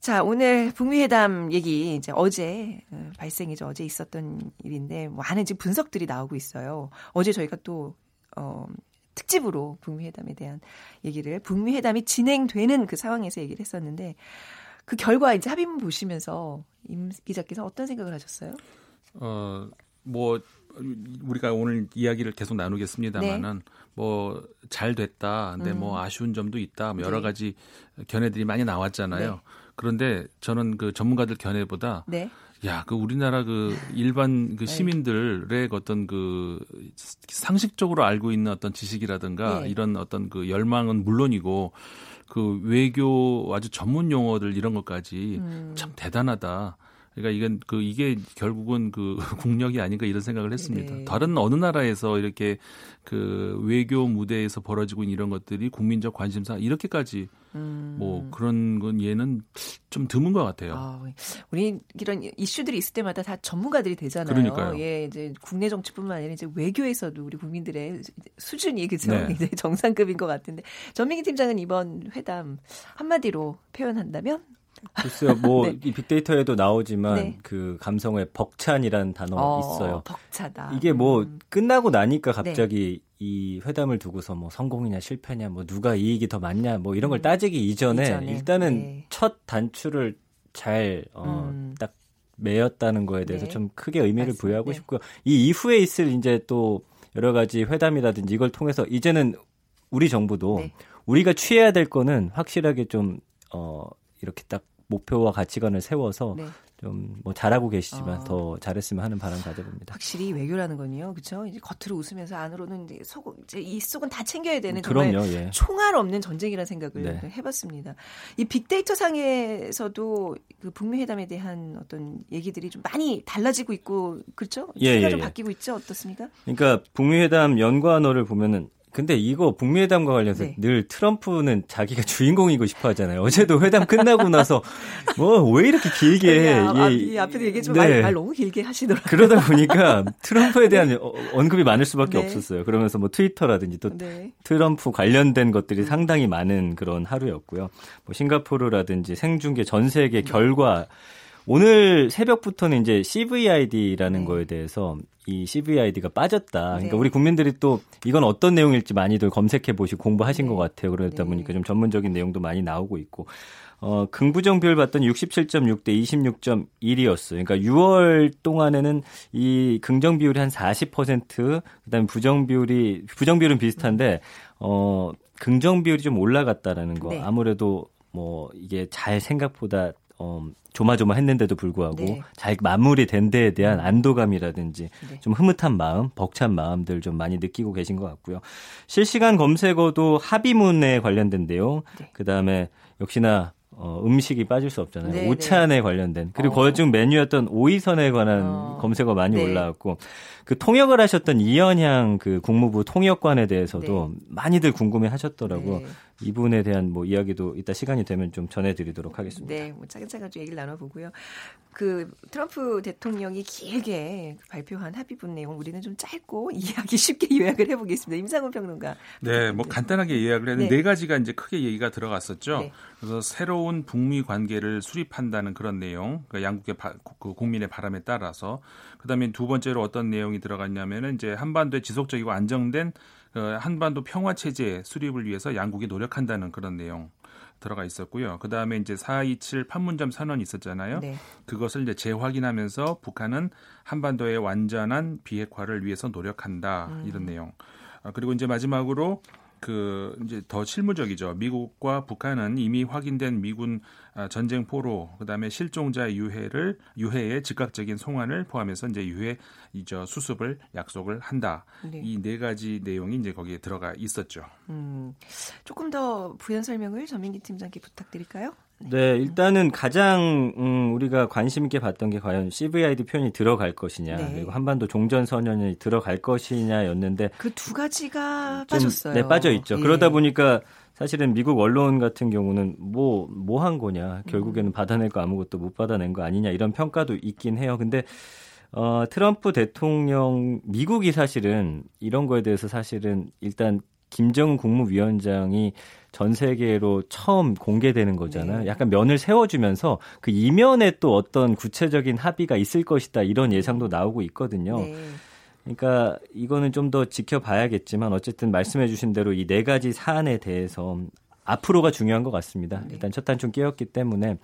자, 오늘 북미 회담 얘기 이제 어제 어, 발생이죠. 어제 있었던 일인데 많은 지금 분석들이 나오고 있어요. 어제 저희가 또 어, 특집으로 북미 회담에 대한 얘기를 북미 회담이 진행되는 그 상황에서 얘기를 했었는데 그 결과 이제 합의문 보시면서 임 기자께서 어떤 생각을 하셨어요? 어, 뭐 우리가 오늘 이야기를 계속 나누겠습니다만은 네. 뭐잘 됐다. 근데 뭐 음. 뭐 아쉬운 점도 있다. 뭐 여러 네. 가지 견해들이 많이 나왔잖아요. 네. 그런데 저는 그 전문가들 견해보다 네. 야, 그 우리나라 그 일반 그 네. 시민들의 어떤 그 상식적으로 알고 있는 어떤 지식이라든가 네. 이런 어떤 그 열망은 물론이고 그 외교 아주 전문 용어들 이런 것까지 음. 참 대단하다. 그러니까 이건 그 이게 결국은 그 국력이 아닌가 이런 생각을 했습니다. 네. 다른 어느 나라에서 이렇게 그 외교 무대에서 벌어지고 있는 이런 것들이 국민적 관심사 이렇게까지 음. 뭐 그런 건 얘는 좀 드문 것 같아요. 아, 우리 이런 이슈들이 있을 때마다 다 전문가들이 되잖아요. 그러니까요. 예, 이제 국내 정치뿐만 아니라 이제 외교에서도 우리 국민들의 수준이 그죠 네. 이제 정상급인 것 같은데 전민기 팀장은 이번 회담 한마디로 표현한다면 글쎄요, 뭐, 네. 이 빅데이터에도 나오지만, 네. 그 감성의 벅찬이라는 단어 어, 있어요. 벅차다. 이게 뭐, 음. 끝나고 나니까 네. 갑자기 네. 이 회담을 두고서 뭐, 성공이냐 실패냐, 뭐, 누가 이익이 더 많냐, 뭐, 이런 걸 음. 따지기 이전에, 이전에. 일단은 네. 첫 단추를 잘, 어, 음. 딱 매였다는 거에 대해서 네. 좀 크게 의미를 맞습니다. 부여하고 싶고요. 이 이후에 있을 이제 또 여러 가지 회담이라든지 이걸 통해서 이제는 우리 정부도 우리가 취해야 될 거는 확실하게 좀, 어, 이렇게 딱 목표와 가치관을 세워서 네. 좀뭐 잘하고 계시지만 어. 더 잘했으면 하는 바람 가져봅니다. 확실히 외교라는 건요, 그렇죠? 이제 겉으로 웃으면서 안으로는 이제 속 이제 이 속은 다 챙겨야 되는 정말 그럼요, 예. 총알 없는 전쟁이라는 생각을 네. 해봤습니다. 이 빅데이터 상에서도 그 북미 회담에 대한 어떤 얘기들이 좀 많이 달라지고 있고 그렇죠? 예, 예, 좀 예. 바뀌고 있죠, 어떻습니까? 그러니까 북미 회담 연관어를 보면은 근데 이거 북미 회담과 관련해서 네. 늘 트럼프는 자기가 주인공이고 싶어 하잖아요. 어제도 회담 끝나고 나서 뭐 왜 이렇게 길게 해. 아, 예, 앞에도 얘기했지만 네. 말, 말, 너무 길게 하시더라고요. 그러다 보니까 트럼프에 대한 네. 언급이 많을 수밖에 네. 없었어요. 그러면서 뭐 트위터라든지 또 네. 트럼프 관련된 것들이 음. 상당히 많은 그런 하루였고요. 뭐 싱가포르라든지 생중계 전 세계 결과 오늘 새벽부터는 이제 CVID라는 네. 거에 대해서 이 CVID가 빠졌다. 그러니까 네. 우리 국민들이 또 이건 어떤 내용일지 많이들 검색해 보시고 공부하신 네. 것 같아요. 그러다 네. 보니까 좀 전문적인 내용도 많이 나오고 있고. 어, 긍부정 비율 봤더니 67.6 대 26.1이었어요. 그러니까 6월 동안에는 이 긍정 비율이 한 40%, 그다음에 부정 비율이 부정 비율은 비슷한데 어, 긍정 비율이 좀 올라갔다라는 거. 네. 아무래도 뭐 이게 잘 생각보다 어, 조마조마했는데도 불구하고 네. 잘 마무리된 데에 대한 음. 안도감이라든지 네. 좀 흐뭇한 마음, 벅찬 마음들 좀 많이 느끼고 계신 것 같고요. 실시간 검색어도 합의문에 관련된 내용, 네. 그 다음에 역시나 어, 음식이 빠질 수 없잖아요. 네, 오찬에 네. 관련된 그리고 어. 거의 중 메뉴였던 오이선에 관한 어. 검색어 많이 네. 올라왔고 그 통역을 하셨던 이현향 그 국무부 통역관에 대해서도 네. 많이들 궁금해하셨더라고. 네. 이분에 대한 뭐 이야기도 이따 시간이 되면 좀 전해드리도록 하겠습니다. 네, 뭐 차근차근 좀 얘기를 나눠보고요. 그 트럼프 대통령이 길게 발표한 합의문 내용 우리는 좀 짧고 이해하기 쉽게 요약을 해보겠습니다. 임상훈 평론가. 네, 뭐 간단하게 요약을 했는데 네. 네 가지가 이제 크게 얘기가 들어갔었죠. 네. 그래서 새로운 북미 관계를 수립한다는 그런 내용, 그러니까 양국의 바, 그 국민의 바람에 따라서 그다음에 두 번째로 어떤 내용이 들어갔냐면은 이제 한반도에 지속적이고 안정된 어, 한반도 평화 체제 수립을 위해서 양국이 노력한다는 그런 내용 들어가 있었고요. 그 다음에 이제 427 판문점 선언이 있었잖아요. 네. 그것을 이제 재확인하면서 북한은 한반도의 완전한 비핵화를 위해서 노력한다 음. 이런 내용. 아, 그리고 이제 마지막으로 그 이제 더 실무적이죠. 미국과 북한은 이미 확인된 미군 아, 전쟁 포로 그다음에 실종자 유해를 유해의 즉각적인 송환을 포함해서 이제 유해 이저 수습을 약속을 한다. 네. 이네 가지 내용이 이제 거기에 들어가 있었죠. 음, 조금 더 부연 설명을 전민기 팀장께 부탁드릴까요? 네, 일단은 가장 음, 우리가 관심 있게 봤던 게 과연 CVID 표현이 들어갈 것이냐, 네. 그리고 한반도 종전 선언이 들어갈 것이냐였는데 그 두 가지가 빠졌어요. 네, 빠져 있죠. 예. 그러다 보니까 사실은 미국 언론 같은 경우는 뭐 뭐 한 거냐, 결국에는 음. 받아낼 거 아무것도 못 받아낸 거 아니냐 이런 평가도 있긴 해요. 근데 어, 트럼프 대통령 미국이 사실은 이런 거에 대해서 사실은 일단 김정은 국무위원장이 전 세계로 처음 공개되는 거잖아요. 네. 약간 면을 세워주면서 그 이면에 또 어떤 구체적인 합의가 있을 것이다 이런 예상도 나오고 있거든요. 네. 그러니까 이거는 좀 더 지켜봐야겠지만 어쨌든 말씀해주신 대로 이 네 가지 사안에 대해서 앞으로가 중요한 것 같습니다. 네. 일단 첫 단추 깨었기 때문에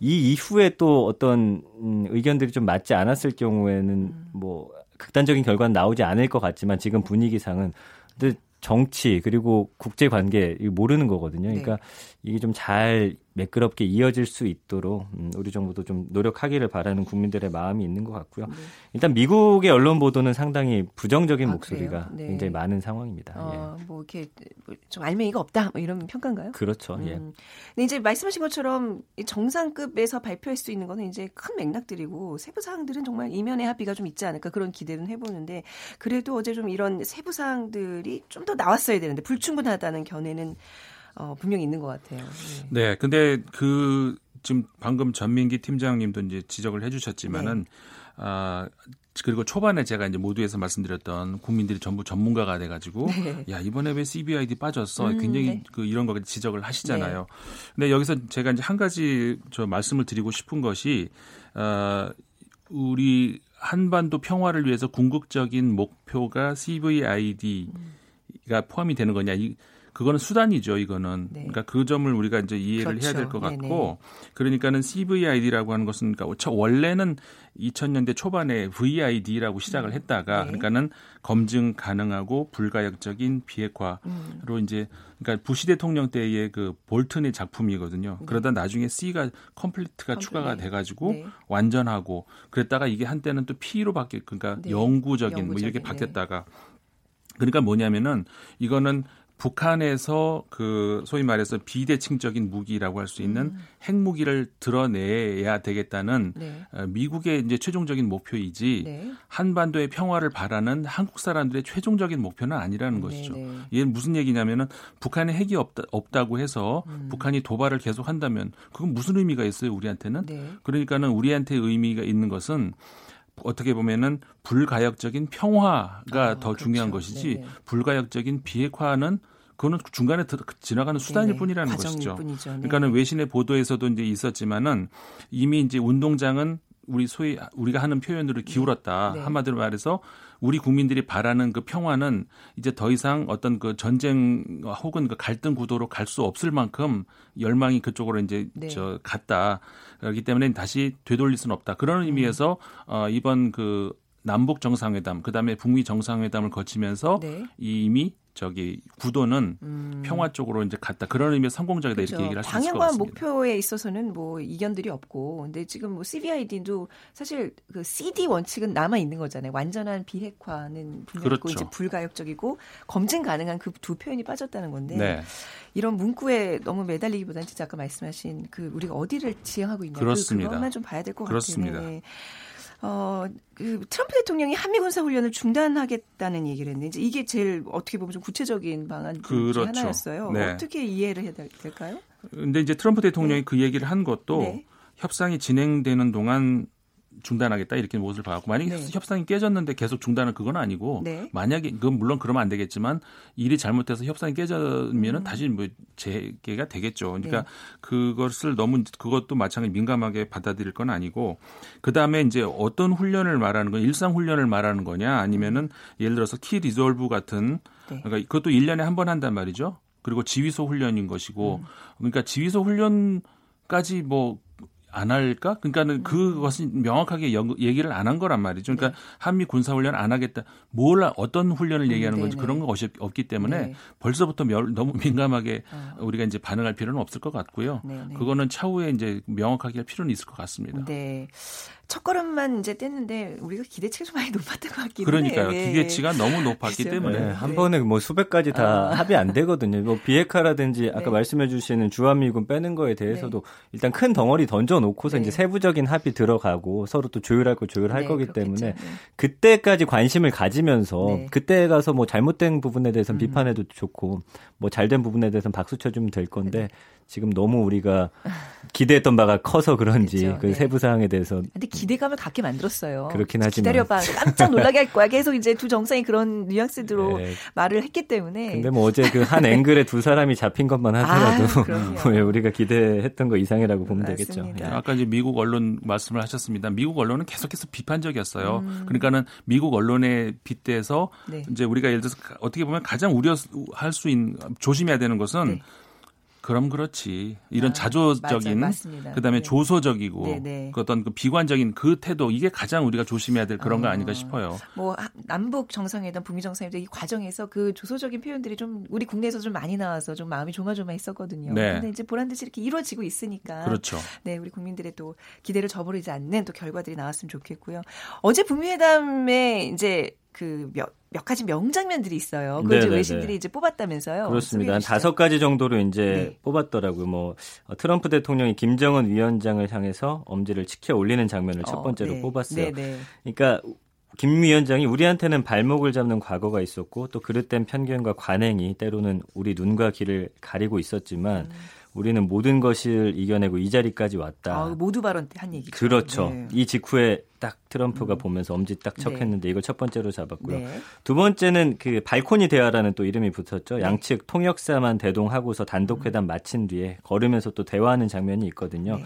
이 이후에 또 어떤 음, 의견들이 좀 맞지 않았을 경우에는 음. 뭐 극단적인 결과는 나오지 않을 것 같지만 지금 분위기상은 근데 정치 그리고 국제 관계 모르는 거거든요. 그러니까 네. 이게 좀 잘 매끄럽게 이어질 수 있도록 음, 우리 정부도 좀 노력하기를 바라는 국민들의 마음이 있는 것 같고요. 네. 일단 미국의 언론 보도는 상당히 부정적인 아, 목소리가 네. 굉장히 많은 상황입니다. 어, 예. 뭐 이렇게 뭐좀 알맹이가 없다 뭐 이런 평가인가요? 그렇죠. 예. 음. 근데 이제 말씀하신 것처럼 정상급에서 발표할 수 있는 거는 이제 큰 맥락들이고 세부 사항들은 정말 이면의 합의가 좀 있지 않을까 그런 기대는 해보는데 그래도 어제 좀 이런 세부 사항들이 좀 더 나왔어야 되는데 불충분하다는 견해는 어, 분명히 있는 것 같아요. 네. 네, 근데 그 지금 방금 전민기 팀장님도 이제 지적을 해주셨지만은 네. 아 그리고 초반에 제가 이제 모두에서 말씀드렸던 국민들이 전부 전문가가 돼가지고 네. 야 이번에 왜 CBID 빠졌어 음, 굉장히 네. 그 이런 거 지적을 하시잖아요. 네. 근데 여기서 제가 이제 한 가지 저 말씀을 드리고 싶은 것이 어, 우리 한반도 평화를 위해서 궁극적인 목표가 CVID가 포함이 되는 거냐 이 그거는 수단이죠. 이거는 네. 그러니까 그 점을 우리가 이제 이해를 그렇죠. 해야 될 것 같고. 그러니까는 CVID라고 하는 것은 그러니까 원래는 2000년대 초반에 VID라고 시작을 음. 했다가 네. 그러니까는 검증 가능하고 불가역적인 비핵화로 음. 이제 그러니까 부시 대통령 때의 그 볼튼의 작품이거든요. 네. 그러다 나중에 C가 컴플리트가 추가가 돼가지고 네. 완전하고 그랬다가 이게 한때는 또 P로 바뀌 그러니까 네. 영구적인, 영구적인, 뭐 이렇게 네. 바뀌었다가 그러니까 뭐냐면은 이거는 북한에서 그 소위 말해서 비대칭적인 무기라고 할 수 있는 음. 핵무기를 드러내야 되겠다는 네. 어, 미국의 이제 최종적인 목표이지 네. 한반도의 평화를 바라는 한국 사람들의 최종적인 목표는 아니라는 네, 것이죠. 네. 이게 무슨 얘기냐면은 북한에 핵이 없다, 없다고 해서 음. 북한이 도발을 계속 한다면 그건 무슨 의미가 있어요 우리한테는? 네. 그러니까는 우리한테 의미가 있는 것은 어떻게 보면은 불가역적인 평화가 아, 더 그렇죠. 중요한 것이지 네네. 불가역적인 비핵화는 그거는 중간에 지나가는 수단일 네 뿐이라는 것이죠. 뿐이죠. 네. 그러니까는 외신의 보도에서도 이제 있었지만은 이미 이제 운동장은 우리 소위 우리가 하는 표현으로 네. 기울었다. 네. 한마디로 말해서 우리 국민들이 바라는 그 평화는 이제 더 이상 어떤 그 전쟁 혹은 그 갈등 구도로 갈 수 없을 만큼 열망이 그쪽으로 이제 네. 저 갔다. 그렇기 때문에 다시 되돌릴 수는 없다. 그런 의미에서 어 이번 그 남북 정상회담, 그다음에 북미 정상회담을 거치면서 네. 이미 저기 구도는 음. 평화 쪽으로 이제 갔다 그런 의미의 성공적이다 그렇죠. 이렇게 얘기를 할 수 있을 것 같습니다. 방향과 목표에 있어서는 뭐 이견들이 없고, 근데 지금 뭐 CBID도 사실 그 CD 원칙은 남아 있는 거잖아요. 완전한 비핵화는 분명히 그렇죠. 이제 불가역적이고 검증 가능한 그 두 표현이 빠졌다는 건데 네. 이런 문구에 너무 매달리기보다는 진짜 아까 말씀하신 그 우리가 어디를 지향하고 있냐 그 그것만 좀 봐야 될 것 같아요. 네. 어, 그 트럼프 대통령이 한미 군사 훈련을 중단하겠다는 얘기를 했는데 이게 제일 어떻게 보면 좀 구체적인 방안 중 그렇죠. 하나였어요. 네. 어떻게 이해를 해야 될까요? 근데 이제 트럼프 대통령이 네. 그 얘기를 한 것도 네. 협상이 진행되는 동안 중단하겠다 이렇게 못을 봐갖고 만약에 네. 협상이 깨졌는데 계속 중단은 그건 아니고 네. 만약에 그건 물론 그러면 안 되겠지만 일이 잘못돼서 협상이 깨지면은 음. 다시 뭐 재개가 되겠죠. 그러니까 네. 그것을 너무 그것도 마찬가지 민감하게 받아들일 건 아니고 그 다음에 이제 어떤 훈련을 말하는 건 일상 훈련을 말하는 거냐 아니면은 예를 들어서 키 리졸브 같은 네. 그러니까 그것도 1년에 한 번 한단 말이죠. 그리고 지휘소 훈련인 것이고 음. 그러니까 지휘소 훈련 까지 뭐 안 할까? 그러니까는 음. 그것은 명확하게 얘기를 안 한 거란 말이죠. 그러니까 네. 한미 군사 훈련 안 하겠다. 뭘 어떤 훈련을 음, 얘기하는 건지 그런 거 없 기 때문에 네. 벌써부터 너무 민감하게 어. 우리가 이제 반응할 필요는 없을 것 같고요. 네네. 그거는 차후에 이제 명확하게 할 필요는 있을 것 같습니다. 네. 첫 걸음만 이제 뗐는데 우리가 기대치가 좀 많이 높았던 것 같긴 해요. 그러니까요. 네. 기대치가 너무 높았기 그렇죠? 때문에 네. 한 네. 번에 뭐 수백 가지 다 아. 합의 안 되거든요. 뭐 비핵화라든지 아까 네. 말씀해 주시는 주한미군 빼는 거에 대해서도 네. 일단 큰 덩어리 던져 놓고서 이제 세부적인 합의 들어가고 서로 또 조율할 거 조율할 거기 그렇겠죠. 때문에 그때까지 관심을 가지면서 그때 가서 뭐 잘못된 부분에 대해서는 음. 비판해도 좋고 뭐 잘된 부분에 대해서는 박수 쳐주면 될 건데 지금 너무 우리가 기대했던 바가 커서 그런지 그렇죠. 그 네. 세부 사항에 대해서 근데 기대감을 갖게 만들었어요. 그렇긴 하지만 기다려봐 깜짝 놀라게 할 거야. 계속 이제 두 정상이 그런 뉘앙스대로 네. 말을 했기 때문에. 근데 뭐 어제 그 한 앵글에 두 사람이 잡힌 것만 하더라도 아, 왜 우리가 기대했던 거 이상이라고 보면 맞습니다. 되겠죠. 예. 아까 이제 미국 언론 말씀을 하셨습니다. 미국 언론은 계속해서 비판적이었어요. 음. 그러니까는 미국 언론에 빗대서 네. 이제 우리가 예를 들어서 어떻게 보면 가장 우려할 수 있는 조심해야 되는 것은 네. 그럼 그렇지. 이런 아, 자조적인 맞아, 그다음에 네. 조소적이고 네, 네. 그 어떤 그 비관적인 그 태도 이게 가장 우리가 조심해야 될 그런 어, 거 아닌가 싶어요. 뭐 남북 정상회담, 북미 정상회담 이 과정에서 그 조소적인 표현들이 좀 우리 국내에서 좀 많이 나와서 좀 마음이 조마조마했었거든요. 네. 근데 이제 보란 듯이 이렇게 이루어지고 있으니까 그렇죠. 네, 우리 국민들의 또 기대를 저버리지 않는 또 결과들이 나왔으면 좋겠고요. 어제 북미 회담에 이제 그몇 몇 가지 명장면들이 있어요. 그걸 외신들이 이제 뽑았다면서요. 그렇습니다. 한 다섯 가지 정도로 이제 네. 뽑았더라고요. 뭐 어, 트럼프 대통령이 김정은 위원장을 향해서 엄지를 치켜 올리는 장면을 첫 어, 번째로 어, 네. 뽑았어요. 네, 네. 그러니까 김 위원장이 우리한테는 발목을 잡는 과거가 있었고 또 그릇된 편견과 관행이 때로는 우리 눈과 귀를 가리고 있었지만 음. 우리는 모든 것을 이겨내고 이 자리까지 왔다. 아, 모두 발언 때한 얘기죠. 그렇죠. 네. 이 직후에 딱 트럼프가 음. 보면서 엄지 딱 네. 척했는데 네. 이걸 첫 번째로 잡았고요. 네. 두 번째는 그 발코니 대화라는 또 이름이 붙었죠. 네. 양측 통역사만 대동하고서 단독 회담 마친 뒤에 걸으면서 또 대화하는 장면이 있거든요. 네.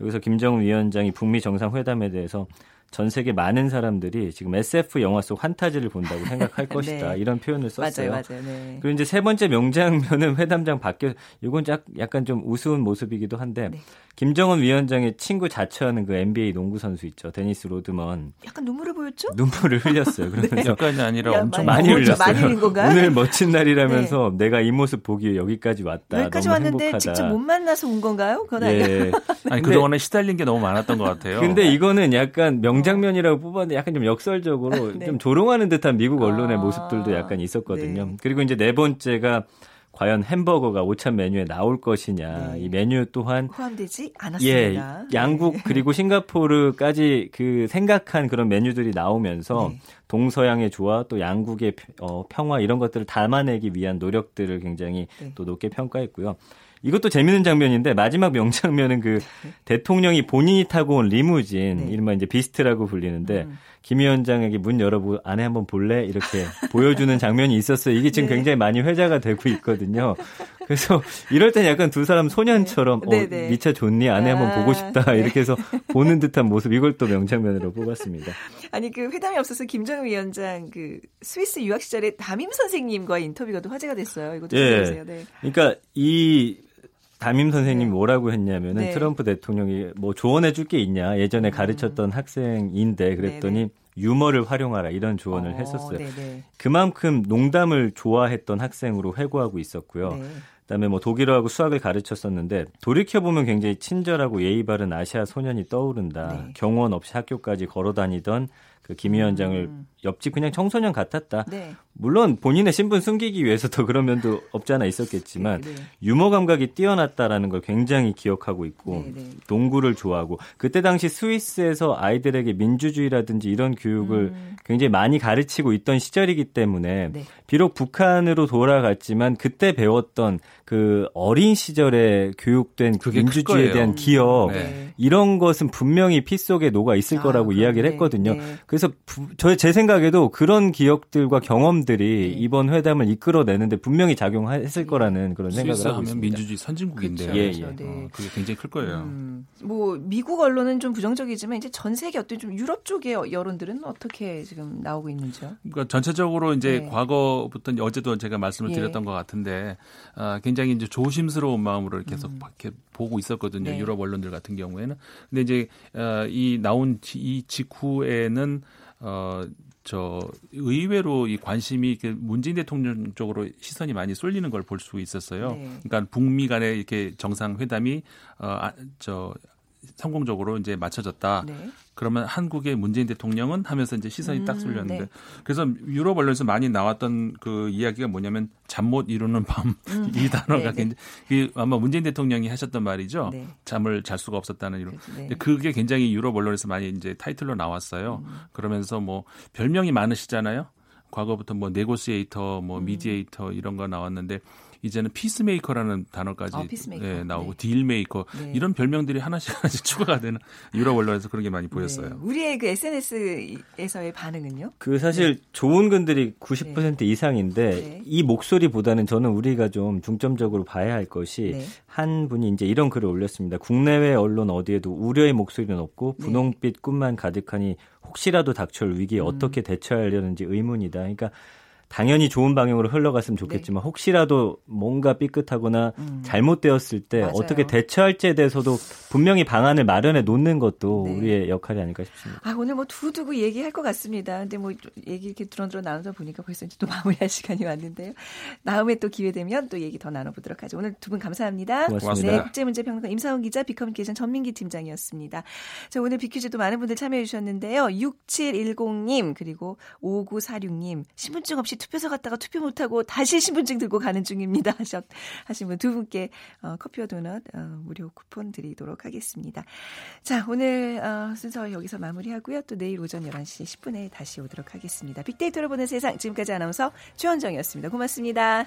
여기서 김정은 위원장이 북미 정상회담에 대해서 전 세계 많은 사람들이 지금 SF 영화 속 환타지를 본다고 생각할 네. 것이다. 이런 표현을 썼어요. 맞아요, 맞아요. 네. 그리고 이제 세 번째 명장면은 회담장 밖에 이건 약간 좀 우스운 모습이기도 한데 네. 김정은 위원장의 친구 자처하는 그 NBA 농구 선수 있죠. 데니스 로드먼. 약간 눈물을 보였죠? 눈물을 흘렸어요. 그러면서 약간이 아니라 야, 엄청 많이, 많이 흘렸어요. 많이 흘린 건가요? 오늘 멋진 날이라면서 네. 내가 이 모습 보기 위해 여기까지 왔다. 여기까지 왔는데 행복하다. 직접 못 만나서 온 건가요? 그건 예. 아니 그동안에 시달린 게 너무 많았던 것 같아요. 근데 이거는 약간 명 장면이라고 뽑았는데 약간 좀 역설적으로 네. 좀 조롱하는 듯한 미국 언론의 아. 모습들도 약간 있었거든요. 네. 그리고 이제 네 번째가 과연 햄버거가 오찬 메뉴에 나올 것이냐. 네. 이 메뉴 또한 포함되지 않았습니다. 예, 양국 네. 그리고 싱가포르까지 그 생각한 그런 메뉴들이 나오면서 네. 동서양의 조화 또 양국의 어, 평화 이런 것들을 담아내기 위한 노력들을 굉장히 네. 또 높게 평가했고요. 이것도 재밌는 장면인데 마지막 명장면은 그 네. 대통령이 본인이 타고 온 리무진 네. 이른바 이제 비스트라고 불리는데 음. 김 위원장에게 문 열어보고 안에 한번 볼래 이렇게 보여주는 장면이 있었어요. 이게 지금 네. 굉장히 많이 회자가 되고 있거든요. 그래서 이럴 땐 약간 두 사람 소년처럼 네. 어, 네, 미차 좋니 안에 아, 한번 보고 싶다 네. 이렇게 해서 보는 듯한 모습 이걸 또 명장면으로 뽑았습니다. 아니 그 회담이 없어서 김정은 위원장 그 스위스 유학 시절에 담임 선생님과의 인터뷰가 또 화제가 됐어요. 이것도 예. 보세요. 네. 그러니까 이 담임 선생님이 네. 뭐라고 했냐면은 네. 트럼프 대통령이 뭐 조언해 줄 게 있냐 예전에 음. 가르쳤던 학생인데 그랬더니 네네. 유머를 활용하라 이런 조언을 어, 했었어요. 네네. 그만큼 농담을 좋아했던 학생으로 회고하고 있었고요. 네. 그다음에 뭐 독일어하고 수학을 가르쳤었는데 돌이켜 보면 굉장히 친절하고 예의 바른 아시아 소년이 떠오른다. 네. 경원 없이 학교까지 걸어 다니던 그 김 위원장을 음. 옆집 그냥 청소년 같았다. 네. 물론 본인의 신분 숨기기 위해서 더 그런 면도 없지 않아 있었겠지만 네, 네. 유머 감각이 뛰어났다라는 걸 굉장히 기억하고 있고 네, 네. 농구를 좋아하고 그때 당시 스위스에서 아이들에게 민주주의라든지 이런 교육을 음. 굉장히 많이 가르치고 있던 시절이기 때문에 네. 비록 북한으로 돌아갔지만 그때 배웠던 그 어린 시절에 교육된 민주주의에 대한 기억 이런 것은 분명히 피 속에 녹아 있을 아, 거라고 이야기를 했거든요. 그래서 저제 생각 에도 그런 기억들과 경험들이 네. 이번 회담을 이끌어내는데 분명히 작용했을 네. 거라는 그런 생각을 하고 있습니다. 민주주의 선진국인데 그렇죠. 예, 예. 네. 어, 그게 굉장히 클 거예요. 음, 뭐 미국 언론은 좀 부정적이지만 이제 전 세계 어떤 좀 유럽 쪽의 여론들은 어떻게 지금 나오고 있는지요? 그러니까 전체적으로 이제 네. 과거부터 어제도 제가 말씀을 예. 드렸던 예. 것 같은데 아, 굉장히 이제 조심스러운 마음으로 계속 음. 이렇게 보고 있었거든요. 네. 유럽 언론들 같은 경우에는. 근데 이제 어, 이 나온 이 직후에는 어, 저 의외로 이 관심이 문재인 대통령 쪽으로 시선이 많이 쏠리는 걸 볼 수 있었어요. 네. 그러니까 북미 간의 이렇게 정상 회담이 어저 아, 성공적으로 이제 맞춰졌다. 네. 그러면 한국의 문재인 대통령은 하면서 이제 시선이 음, 딱 쏠렸는데 네. 그래서 유럽 언론에서 많이 나왔던 그 이야기가 뭐냐면 잠 못 이루는 밤이 음. 단어가 네, 네. 굉장히 아마 문재인 대통령이 하셨던 말이죠. 네. 잠을 잘 수가 없었다는 이런. 네. 그게 굉장히 유럽 언론에서 많이 이제 타이틀로 나왔어요. 음. 그러면서 뭐 별명이 많으시잖아요. 과거부터 뭐 negotiator, 뭐 음. mediator 이런 거 나왔는데 이제는 peacemaker라는 단어까지 아, peacemaker. 예, 나오고 네. dealmaker 네. 이런 별명들이 하나씩 하나씩 추가가 되는 유럽 언론에서 그런 게 많이 보였어요. 네. 우리의 그 SNS에서의 반응은요? 그 사실 네. 좋은 글들이 90% 이상인데 네. 이 목소리보다는 저는 우리가 좀 중점적으로 봐야 할 것이 네. 한 분이 이제 이런 글을 올렸습니다. 국내외 언론 어디에도 우려의 목소리는 없고 분홍빛 꿈만 가득하니 혹시라도 닥쳐올 위기에 음. 어떻게 대처하려는지 의문이다. 그러니까 당연히 좋은 방향으로 흘러갔으면 좋겠지만 네. 혹시라도 뭔가 삐끗하거나 음. 잘못되었을 때 맞아요. 어떻게 대처할지에 대해서도 분명히 방안을 마련해 놓는 것도 네. 우리의 역할이 아닐까 싶습니다. 아, 오늘 뭐 두두고 얘기할 것 같습니다. 근데 뭐 얘기 이렇게 드런드런 나누다 보니까 벌써 이제 또 마무리할 시간이 왔는데요. 다음에 또 기회 되면 또 얘기 더 나눠보도록 하죠. 오늘 두 분 감사합니다. 고맙습니다. 네, 국제문제평론가 임상훈 기자, 비커뮤니케이션 전민기 팀장이었습니다. 자, 오늘 비퀴즈도 많은 분들 참여해 주셨는데요. 6710님 그리고 5946님 신분증 없이 투표소 갔다가 투표 못하고 다시 신분증 들고 가는 중입니다. 하셨, 하신 분 두 분께 어, 커피와 도넛 어, 무료 쿠폰 드리도록 하겠습니다. 자, 오늘 어, 순서 여기서 마무리하고요. 또 내일 오전 11시 10분에 다시 오도록 하겠습니다. 빅데이터를 보는 세상 지금까지 아나운서 최원정이었습니다. 고맙습니다.